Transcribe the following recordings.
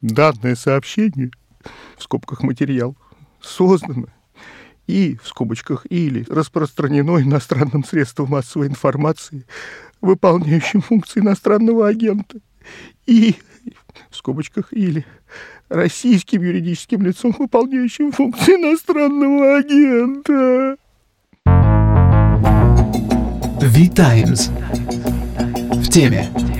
Данное сообщение, в скобках материал, создано и, в скобочках, или распространено иностранным средством массовой информации, выполняющим функции иностранного агента, и, в скобочках, или российским юридическим лицом, выполняющим функции иностранного агента. V-Times. В теме.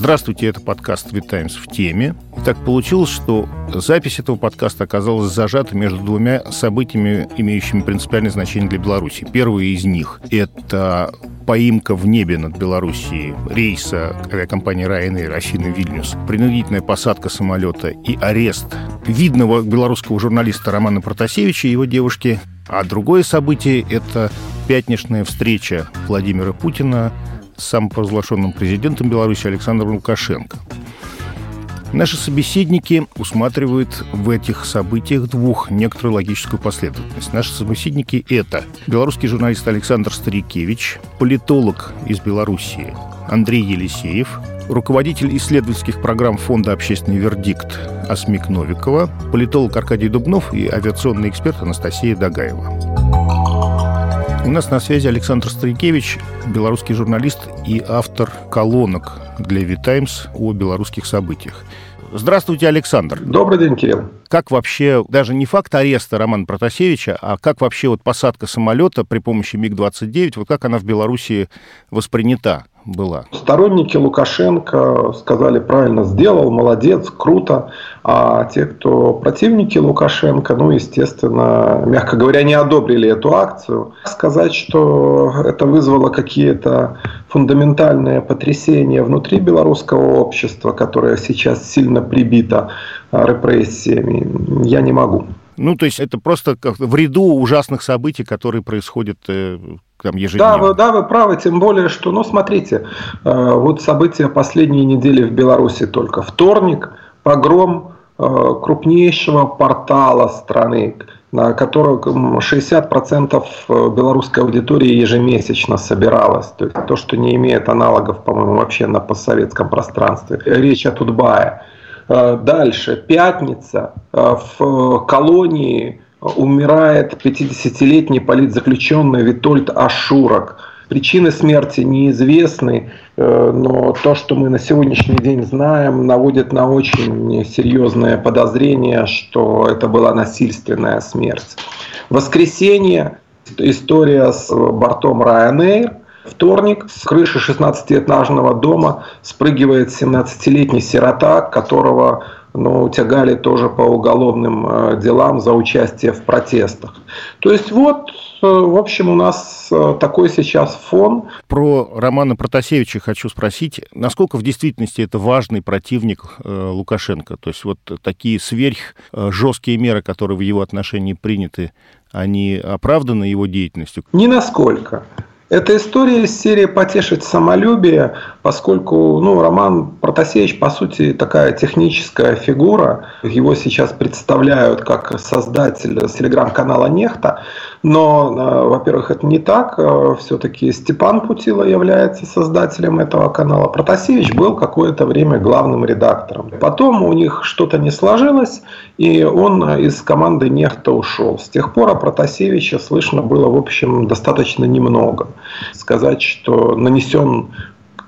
Здравствуйте, это подкаст «Витаймс в теме». И так получилось, что запись этого подкаста оказалась зажата между двумя событиями, имеющими принципиальное значение для Беларуси. Первое из них – это поимка в небе над Белоруссией рейса авиакомпании Ryanair Афины-Вильнюс, принудительная посадка самолета и арест видного белорусского журналиста Романа Протасевича и его девушки. А другое событие – это пятничная встреча Владимира Путина с самопровозглашенным президентом Беларуси Александром Лукашенко. Наши собеседники усматривают в этих событиях двух некоторую логическую последовательность. Наши собеседники — это белорусский журналист Александр Старикевич, политолог из Белоруссии Андрей Елисеев, руководитель исследовательских программ Фонда «Общественный вердикт» Асмик Новикова, политолог Аркадий Дубнов и авиационный эксперт Анастасия Дагаева. У нас на связи Александр Старикевич, белорусский журналист и автор колонок для «Витаймс» о белорусских событиях. Здравствуйте, Александр. Добрый день, Кирилл. Как вообще, даже не факт ареста Романа Протасевича, а как вообще вот посадка самолета при помощи МиГ-29, вот как она в Беларуси воспринята? Была? Сторонники Лукашенко сказали, правильно сделал, молодец, круто. А те, кто противники Лукашенко, ну, естественно, мягко говоря, не одобрили эту акцию. Сказать, что это вызвало какие-то фундаментальные потрясения внутри белорусского общества, которое сейчас сильно прибито репрессиями, я не могу. Ну, то есть это просто в ряду ужасных событий, которые происходят э, там ежедневно. Да, вы, да, вы правы, тем более, что, ну, смотрите, э, вот события последней недели в Беларуси только. Вторник, погром э, крупнейшего портала страны, на котором 60% белорусской аудитории ежемесячно собиралось. То есть то, что не имеет аналогов, по-моему, вообще на постсоветском пространстве. Речь о Тутбае. Э, дальше, пятница, э, в колонии умирает 50-летний политзаключенный Витольд Ашурок. Причины смерти неизвестны, э, но то, что мы на сегодняшний день знаем, наводит на очень серьезное подозрение, что это была насильственная смерть. воскресенье история с бортом Ryanair – Вторник с крыши 16-этажного дома спрыгивает 17-летний сирота, которого ну, тягали тоже по уголовным э, делам за участие в протестах. То есть вот, э, в общем, у нас э, такой сейчас фон. Про Романа Протасевича хочу спросить, насколько в действительности это важный противник Лукашенко? То есть вот такие сверх жесткие меры, которые в его отношении приняты, они оправданы его деятельностью? Ни насколько. Эта история из серии «Потешить самолюбие», поскольку ну, Роман Протасевич, по сути, такая техническая фигура. Его сейчас представляют как создатель телеграм-канала «Нехта». Но, э, во-первых, это не так. Э, Все-таки Степан Путила является создателем этого канала. Протасевич был какое-то время главным редактором. Потом у них что-то не сложилось, и он из команды Нехта ушел. С тех пор о Протасевиче слышно было, в общем, достаточно немного. Сказать, что нанесен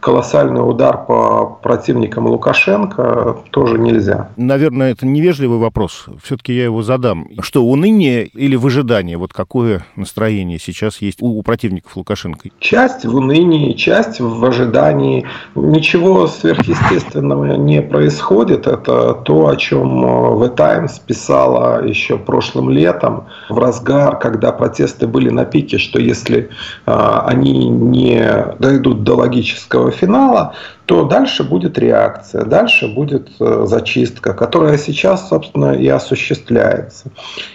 колоссальный удар по противникам Лукашенко тоже нельзя. Наверное, это невежливый вопрос. Все-таки я его задам. Что, уныние или выжидание? Вот какое настроение сейчас есть у, у противников Лукашенко? Часть в унынии, часть в ожидании. Ничего сверхъестественного не происходит. Это то, о чем The Times писала еще прошлым летом, в разгар, когда протесты были на пике, что если э, они не дойдут до логического финала, то дальше будет реакция, дальше будет э, зачистка, которая сейчас, собственно, и осуществляется.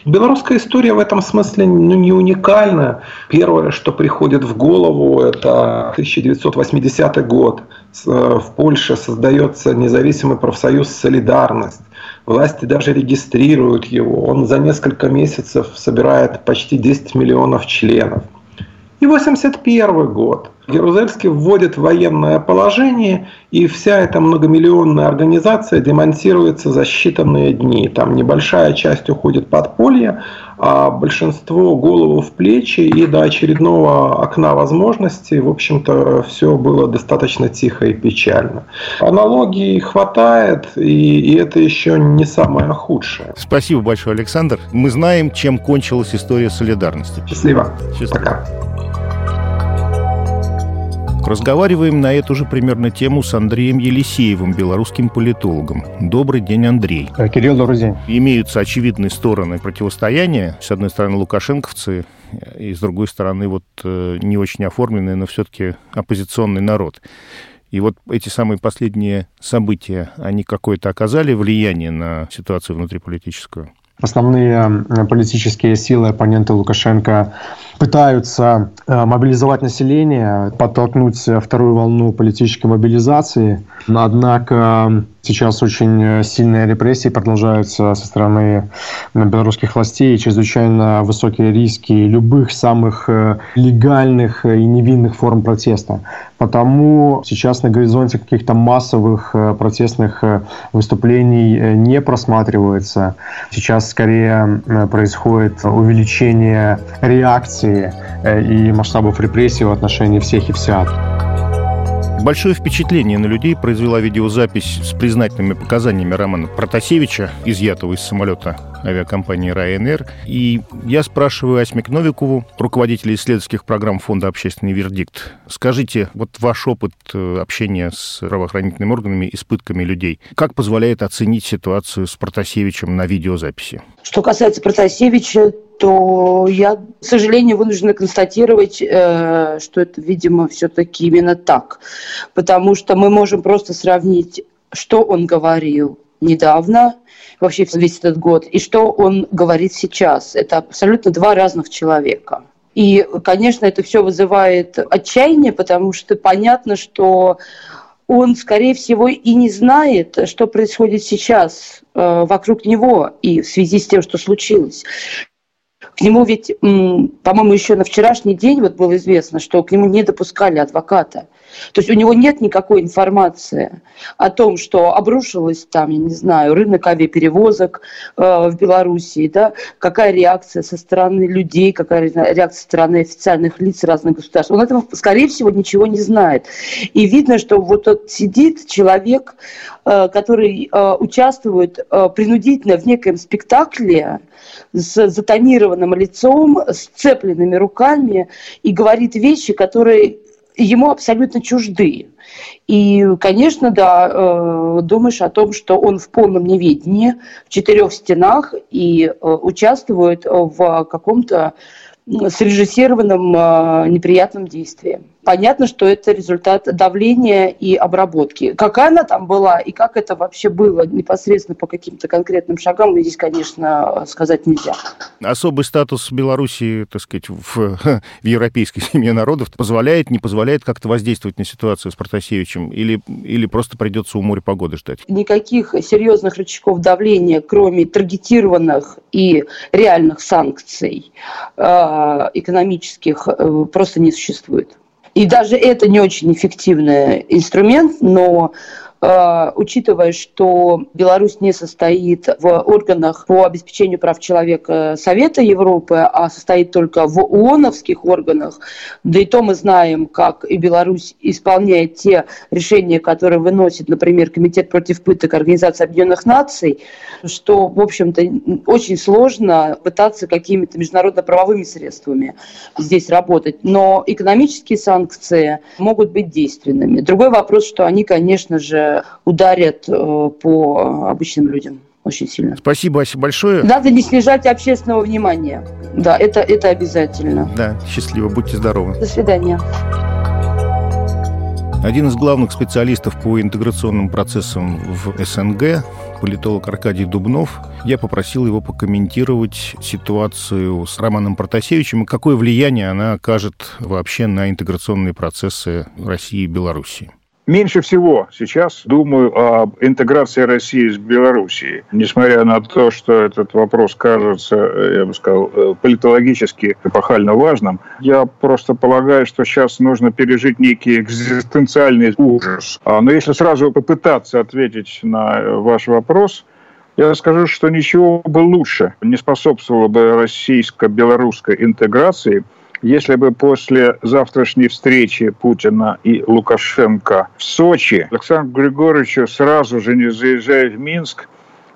Белорусская история в этом смысле ну, не уникальна. Первое, что приходит в голову, это 1980 год. Э, в Польше создается независимый профсоюз «Солидарность». Власти даже регистрируют его. Он за несколько месяцев собирает почти 10 миллионов членов. И 81 год. Ярузельский вводит военное положение, и вся эта многомиллионная организация демонтируется за считанные дни. Там небольшая часть уходит под полье, а большинство голову в плечи, и до очередного окна возможностей, в общем-то, все было достаточно тихо и печально. Аналогий хватает, и, и это еще не самое худшее. Спасибо большое, Александр. Мы знаем, чем кончилась история солидарности. Счастливо. Счастливо. Пока. Разговариваем на эту же примерно тему с Андреем Елисеевым, белорусским политологом. Добрый день, Андрей. Э, Кирилл, добрый день. Имеются очевидные стороны противостояния. С одной стороны, лукашенковцы, и с другой стороны, вот э, не очень оформленный, но все-таки оппозиционный народ. И вот эти самые последние события, они какое-то оказали влияние на ситуацию внутриполитическую? Основные политические силы, оппоненты Лукашенко, пытаются э, мобилизовать население, подтолкнуть вторую волну политической мобилизации. Однако Сейчас очень сильные репрессии продолжаются со стороны белорусских властей, чрезвычайно высокие риски любых самых э, легальных и невинных форм протеста. Потому сейчас на горизонте каких-то массовых э, протестных э, выступлений не просматривается. Сейчас скорее происходит увеличение реакции и масштабов репрессий в отношении всех и вся. Большое впечатление на людей произвела видеозапись с признательными показаниями Романа Протасевича, изъятого из самолета авиакомпании Ryanair. И я спрашиваю Асмик Новикову, руководителя исследовательских программ Фонда «Общественный вердикт». Скажите, вот ваш опыт э, общения с правоохранительными органами и с пытками людей, как позволяет оценить ситуацию с Протасевичем на видеозаписи? Что касается Протасевича, то я, к сожалению, вынуждена констатировать, э, что это, видимо, все-таки именно так. Потому что мы можем просто сравнить, что он говорил недавно, вообще весь этот год, и что он говорит сейчас. Это абсолютно два разных человека. И, конечно, это все вызывает отчаяние, потому что понятно, что он, скорее всего, и не знает, что происходит сейчас э, вокруг него и в связи с тем, что случилось. К нему ведь, по-моему, еще на вчерашний день вот было известно, что к нему не допускали адвоката. То есть у него нет никакой информации о том, что обрушилось там, я не знаю, рынок авиаперевозок э, в Белоруссии, да, какая реакция со стороны людей, какая реакция со стороны официальных лиц разных государств. Он этого, скорее всего, ничего не знает. И видно, что вот тот сидит человек, э, который э, участвует э, принудительно в некоем спектакле, с затонированным лицом, с цепленными руками и говорит вещи, которые ему абсолютно чужды. И, конечно, да, э, думаешь о том, что он в полном неведении, в четырех стенах и э, участвует в каком-то срежиссированном э, неприятном действии понятно, что это результат давления и обработки. Какая она там была и как это вообще было непосредственно по каким-то конкретным шагам, мне здесь, конечно, сказать нельзя. Особый статус Беларуси, так сказать, в, в европейской семье народов позволяет, не позволяет как-то воздействовать на ситуацию с Протасевичем или, или просто придется у моря погоды ждать? Никаких серьезных рычагов давления, кроме таргетированных и реальных санкций э, экономических, э, просто не существует. И даже это не очень эффективный инструмент, но учитывая, что Беларусь не состоит в органах по обеспечению прав человека Совета Европы, а состоит только в ООНовских органах, да и то мы знаем, как и Беларусь исполняет те решения, которые выносит, например, Комитет против пыток Организации Объединенных Наций, что, в общем-то, очень сложно пытаться какими-то международно-правовыми средствами здесь работать. Но экономические санкции могут быть действенными. Другой вопрос, что они, конечно же, ударят э, по обычным людям очень сильно. Спасибо, большое. Надо не снижать общественного внимания. Да, это, это обязательно. Да, счастливо, будьте здоровы. До свидания. Один из главных специалистов по интеграционным процессам в СНГ, политолог Аркадий Дубнов, я попросил его покомментировать ситуацию с Романом Протасевичем и какое влияние она окажет вообще на интеграционные процессы России и Белоруссии. Меньше всего сейчас думаю об интеграции России с Белоруссией. Несмотря на то, что этот вопрос кажется, я бы сказал, э, политологически эпохально важным, я просто полагаю, что сейчас нужно пережить некий экзистенциальный ужас. А, но если сразу попытаться ответить на ваш вопрос, я скажу, что ничего бы лучше не способствовало бы российско-белорусской интеграции – если бы после завтрашней встречи Путина и Лукашенко в Сочи Александру Григорьевичу сразу же, не заезжая в Минск,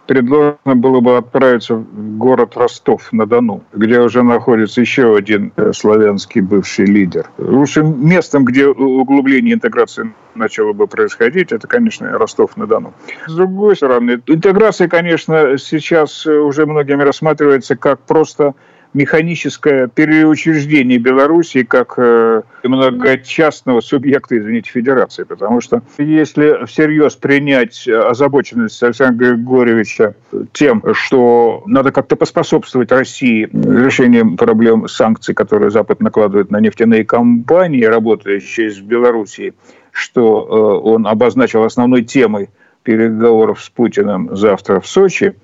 предложено было бы отправиться в город Ростов-на-Дону, где уже находится еще один э, славянский бывший лидер. Лучшим местом, где углубление интеграции начало бы происходить, это, конечно, Ростов-на-Дону. С другой стороны, интеграция, конечно, сейчас уже многими рассматривается как просто механическое переучреждение Белоруссии как э, многочастного субъекта, извините, федерации. Потому что если всерьез принять озабоченность Александра Григорьевича тем, что надо как-то поспособствовать России решением проблем санкций, которые Запад накладывает на нефтяные компании, работающие в Белоруссии, что э, он обозначил основной темой переговоров с Путиным завтра в Сочи,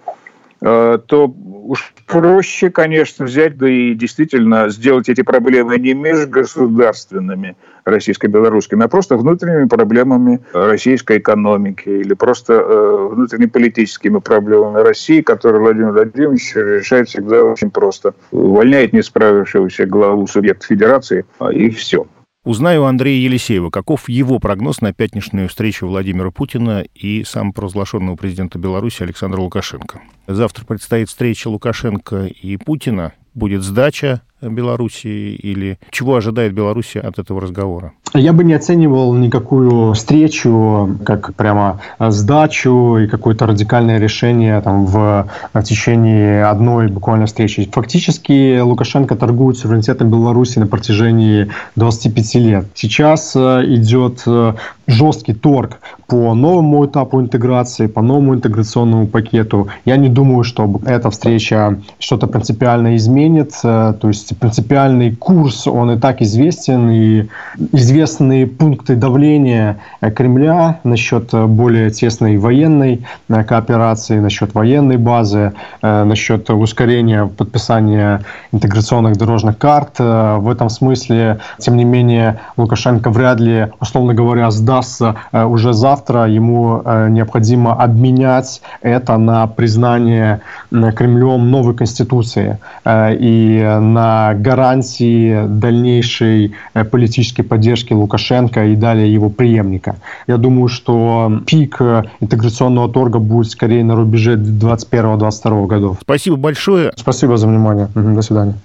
э, то уж проще, конечно, взять, да и действительно сделать эти проблемы не межгосударственными российско-белорусскими, а просто внутренними проблемами российской экономики или просто э, внутреннеполитическими проблемами России, которые Владимир Владимирович решает всегда очень просто. Увольняет не справившегося главу субъекта федерации, и все. Узнаю Андрея Елисеева, каков его прогноз на пятничную встречу Владимира Путина и самопровозглашенного президента Беларуси Александра Лукашенко. Завтра предстоит встреча Лукашенко и Путина. Будет сдача Белоруссии или чего ожидает Беларусь от этого разговора? Я бы не оценивал никакую встречу как прямо сдачу и какое-то радикальное решение там, в течение одной буквально встречи. Фактически Лукашенко торгует суверенитетом Беларуси на протяжении 25 лет. Сейчас э, идет э, жесткий торг по новому этапу интеграции, по новому интеграционному пакету. Я не думаю, что эта встреча что-то принципиально изменит. Э, то есть принципиальный курс, он и так известен, и известные пункты давления э, Кремля насчет э, более тесной военной кооперации, насчет военной базы, насчет ускорения подписания интеграционных дорожных карт. В этом смысле, тем не менее, Лукашенко вряд ли, условно говоря, сдастся уже завтра. Ему необходимо обменять это на признание Кремлем новой конституции и на гарантии дальнейшей э, политической поддержки Лукашенко и далее его преемника. Я думаю, что пик э, интеграционного торга будет скорее на рубеже 21-22 годов. Спасибо большое. Спасибо за внимание. До свидания.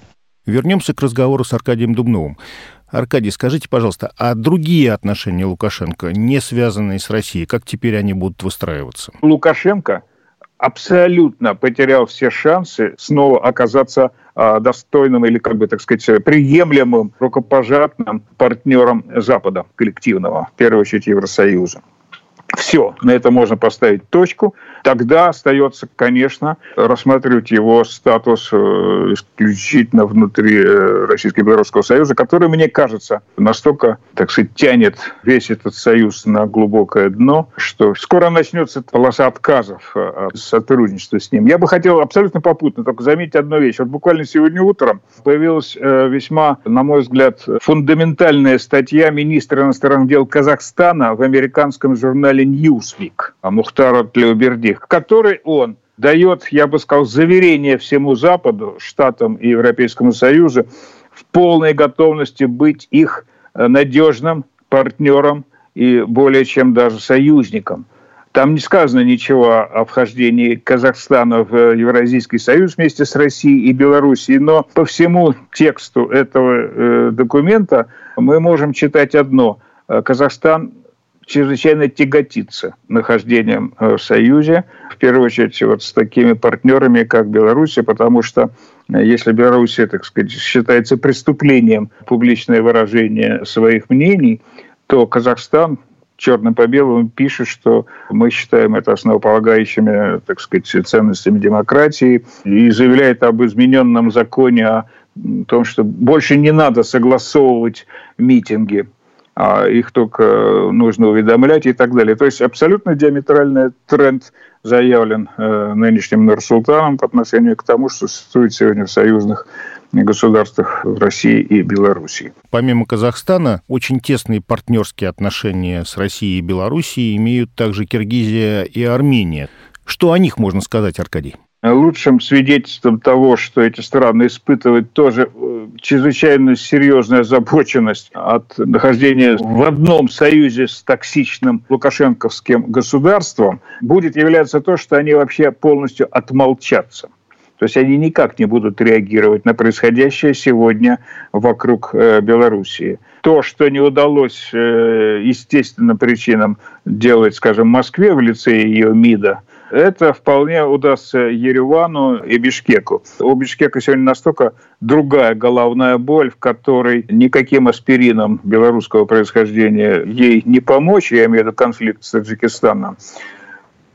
Вернемся к разговору с Аркадием Дубновым. Аркадий, скажите, пожалуйста, а другие отношения Лукашенко, не связанные с Россией, как теперь они будут выстраиваться? Лукашенко абсолютно потерял все шансы снова оказаться а, достойным или, как бы, так сказать, приемлемым рукопожатным партнером Запада коллективного, в первую очередь Евросоюза. Все, на это можно поставить точку. Тогда остается, конечно, рассматривать его статус э, исключительно внутри э, Российско-Белорусского союза, который, мне кажется, настолько, так сказать, тянет весь этот союз на глубокое дно, что скоро начнется полоса отказов э, от сотрудничества с ним. Я бы хотел абсолютно попутно только заметить одну вещь. Вот буквально сегодня утром появилась весьма, на мой взгляд, фундаментальная статья министра иностранных дел Казахстана в американском журнале Newsweek Мухтара Тлеуберди в которой он дает, я бы сказал, заверение всему Западу, Штатам и Европейскому Союзу в полной готовности быть их э, надежным партнером и более чем даже союзником. Там не сказано ничего о вхождении Казахстана в Евразийский союз вместе с Россией и Белоруссией, но по всему тексту этого э, документа мы можем читать одно. Э, Казахстан чрезвычайно тяготится нахождением э, в Союзе, в первую очередь вот с такими партнерами, как Белоруссия, потому что э, если Белоруссия, так сказать, считается преступлением публичное выражение своих мнений, то Казахстан черным по белому пишет, что мы считаем это основополагающими, так сказать, ценностями демократии и заявляет об измененном законе о том, что больше не надо согласовывать митинги их только нужно уведомлять и так далее. То есть абсолютно диаметральный тренд заявлен э, нынешним Нурсултаном по отношению к тому, что существует сегодня в союзных государствах России и Белоруссии. Помимо Казахстана, очень тесные партнерские отношения с Россией и Белоруссией имеют также Киргизия и Армения. Что о них можно сказать, Аркадий? Лучшим свидетельством того, что эти страны испытывают тоже э, чрезвычайно серьезную озабоченность от нахождения в одном союзе с токсичным лукашенковским государством, будет являться то, что они вообще полностью отмолчатся. То есть они никак не будут реагировать на происходящее сегодня вокруг э, Белоруссии. То, что не удалось э, естественным причинам делать, скажем, Москве в лице ее МИДа, это вполне удастся Еревану и Бишкеку. У Бишкека сегодня настолько другая головная боль, в которой никаким аспирином белорусского происхождения ей не помочь, я имею в виду конфликт с Таджикистаном,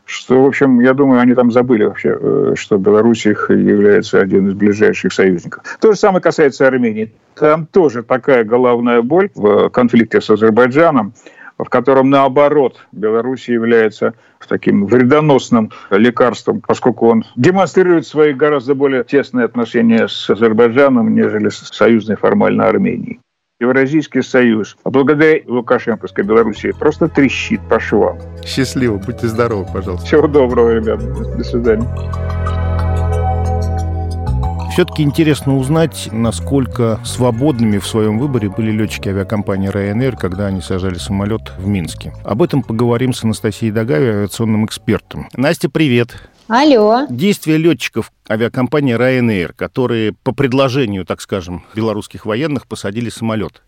что, в общем, я думаю, они там забыли вообще, э, что Беларусь их является один из ближайших союзников. То же самое касается Армении. Там тоже такая головная боль в конфликте с Азербайджаном в котором, наоборот, Беларусь является таким вредоносным лекарством, поскольку он демонстрирует свои гораздо более тесные отношения с Азербайджаном, нежели с союзной формально Арменией. Евразийский союз, а благодаря Лукашенковской Белоруссии, просто трещит по швам. Счастливо, будьте здоровы, пожалуйста. Всего доброго, ребят. До свидания. Все-таки интересно узнать, насколько свободными в своем выборе были летчики авиакомпании Ryanair, когда они сажали самолет в Минске. Об этом поговорим с Анастасией Дагавой, авиационным экспертом. Настя, привет. Алло. Действия летчиков авиакомпании Ryanair, которые по предложению, так скажем, белорусских военных посадили самолет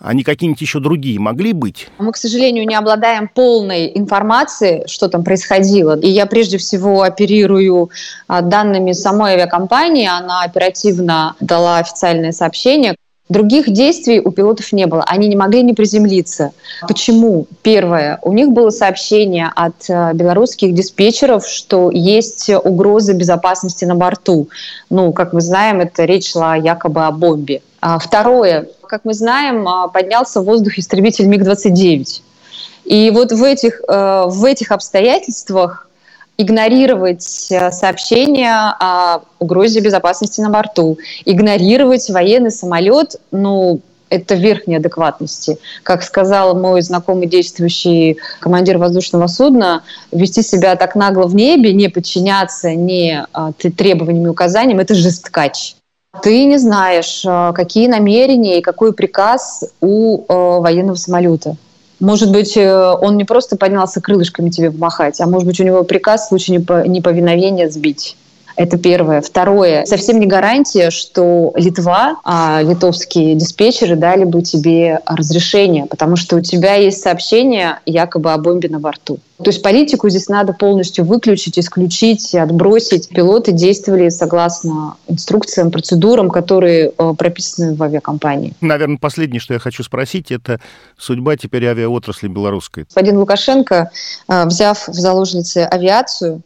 они какие-нибудь еще другие могли быть? Мы, к сожалению, не обладаем полной информацией, что там происходило. И я прежде всего оперирую а, данными самой авиакомпании. Она оперативно дала официальное сообщение. Других действий у пилотов не было. Они не могли не приземлиться. Почему? Первое. У них было сообщение от а, белорусских диспетчеров, что есть угроза безопасности на борту. Ну, как мы знаем, это речь шла якобы о бомбе. А, второе как мы знаем, а, поднялся в воздух истребитель МиГ-29. И вот в этих, э, в этих обстоятельствах игнорировать э, сообщения о угрозе безопасности на борту, игнорировать военный самолет, ну, это верхней адекватности. Как сказал мой знакомый действующий командир воздушного судна, вести себя так нагло в небе, не подчиняться не а, требованиям и указаниям, это жесткач ты не знаешь, э, какие намерения и какой приказ у э, военного самолета. Может быть, э, он не просто поднялся крылышками тебе помахать, а может быть, у него приказ в случае неповиновения сбить. Это первое. Второе. Совсем не гарантия, что Литва, а литовские диспетчеры дали бы тебе разрешение, потому что у тебя есть сообщение якобы о бомбе на борту. То есть политику здесь надо полностью выключить, исключить, отбросить. Пилоты действовали согласно инструкциям, процедурам, которые э, прописаны в авиакомпании. Наверное, последнее, что я хочу спросить, это судьба теперь авиаотрасли белорусской. Господин Лукашенко, э, взяв в заложницы авиацию,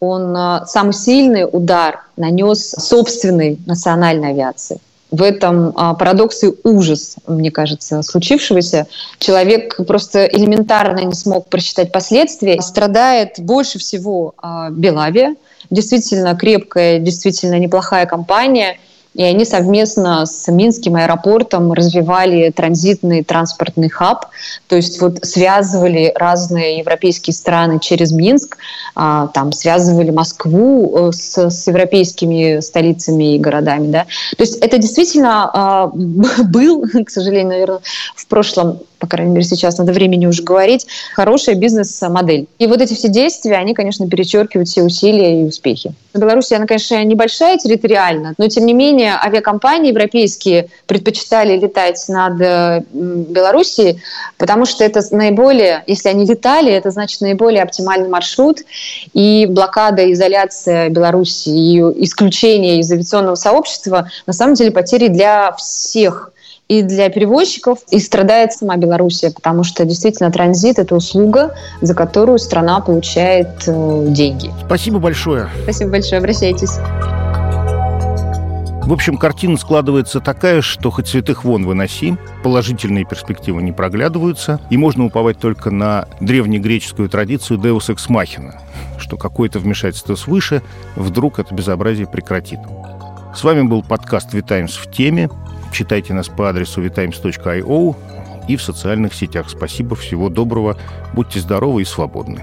он а, самый сильный удар нанес собственной национальной авиации. В этом а, парадоксе ужас, мне кажется, случившегося. Человек просто элементарно не смог просчитать последствия. Страдает больше всего а, Белавия. Действительно крепкая, действительно неплохая компания – и они совместно с Минским аэропортом развивали транзитный транспортный хаб, то есть вот связывали разные европейские страны через Минск, а, там связывали Москву э, с, с европейскими столицами и городами. Да? То есть это действительно а, был, к сожалению, наверное, в прошлом по крайней мере, сейчас надо времени уже говорить, хорошая бизнес-модель. И вот эти все действия, они, конечно, перечеркивают все усилия и успехи. Беларусь, она, конечно, небольшая территориально, но, тем не менее, авиакомпании европейские предпочитали летать над э, Белоруссией, потому что это наиболее, если они летали, это значит наиболее оптимальный маршрут, и блокада, изоляция Беларуси и исключение из авиационного сообщества на самом деле потери для всех и для перевозчиков, и страдает сама Белоруссия, потому что действительно транзит – это услуга, за которую страна получает э, деньги. Спасибо большое. Спасибо большое, обращайтесь. В общем, картина складывается такая, что хоть святых вон выноси, положительные перспективы не проглядываются, и можно уповать только на древнегреческую традицию Deus Ex Machina, что какое-то вмешательство свыше вдруг это безобразие прекратит. С вами был подкаст «Витаймс в теме». Читайте нас по адресу vitimes.io и в социальных сетях. Спасибо, всего доброго, будьте здоровы и свободны.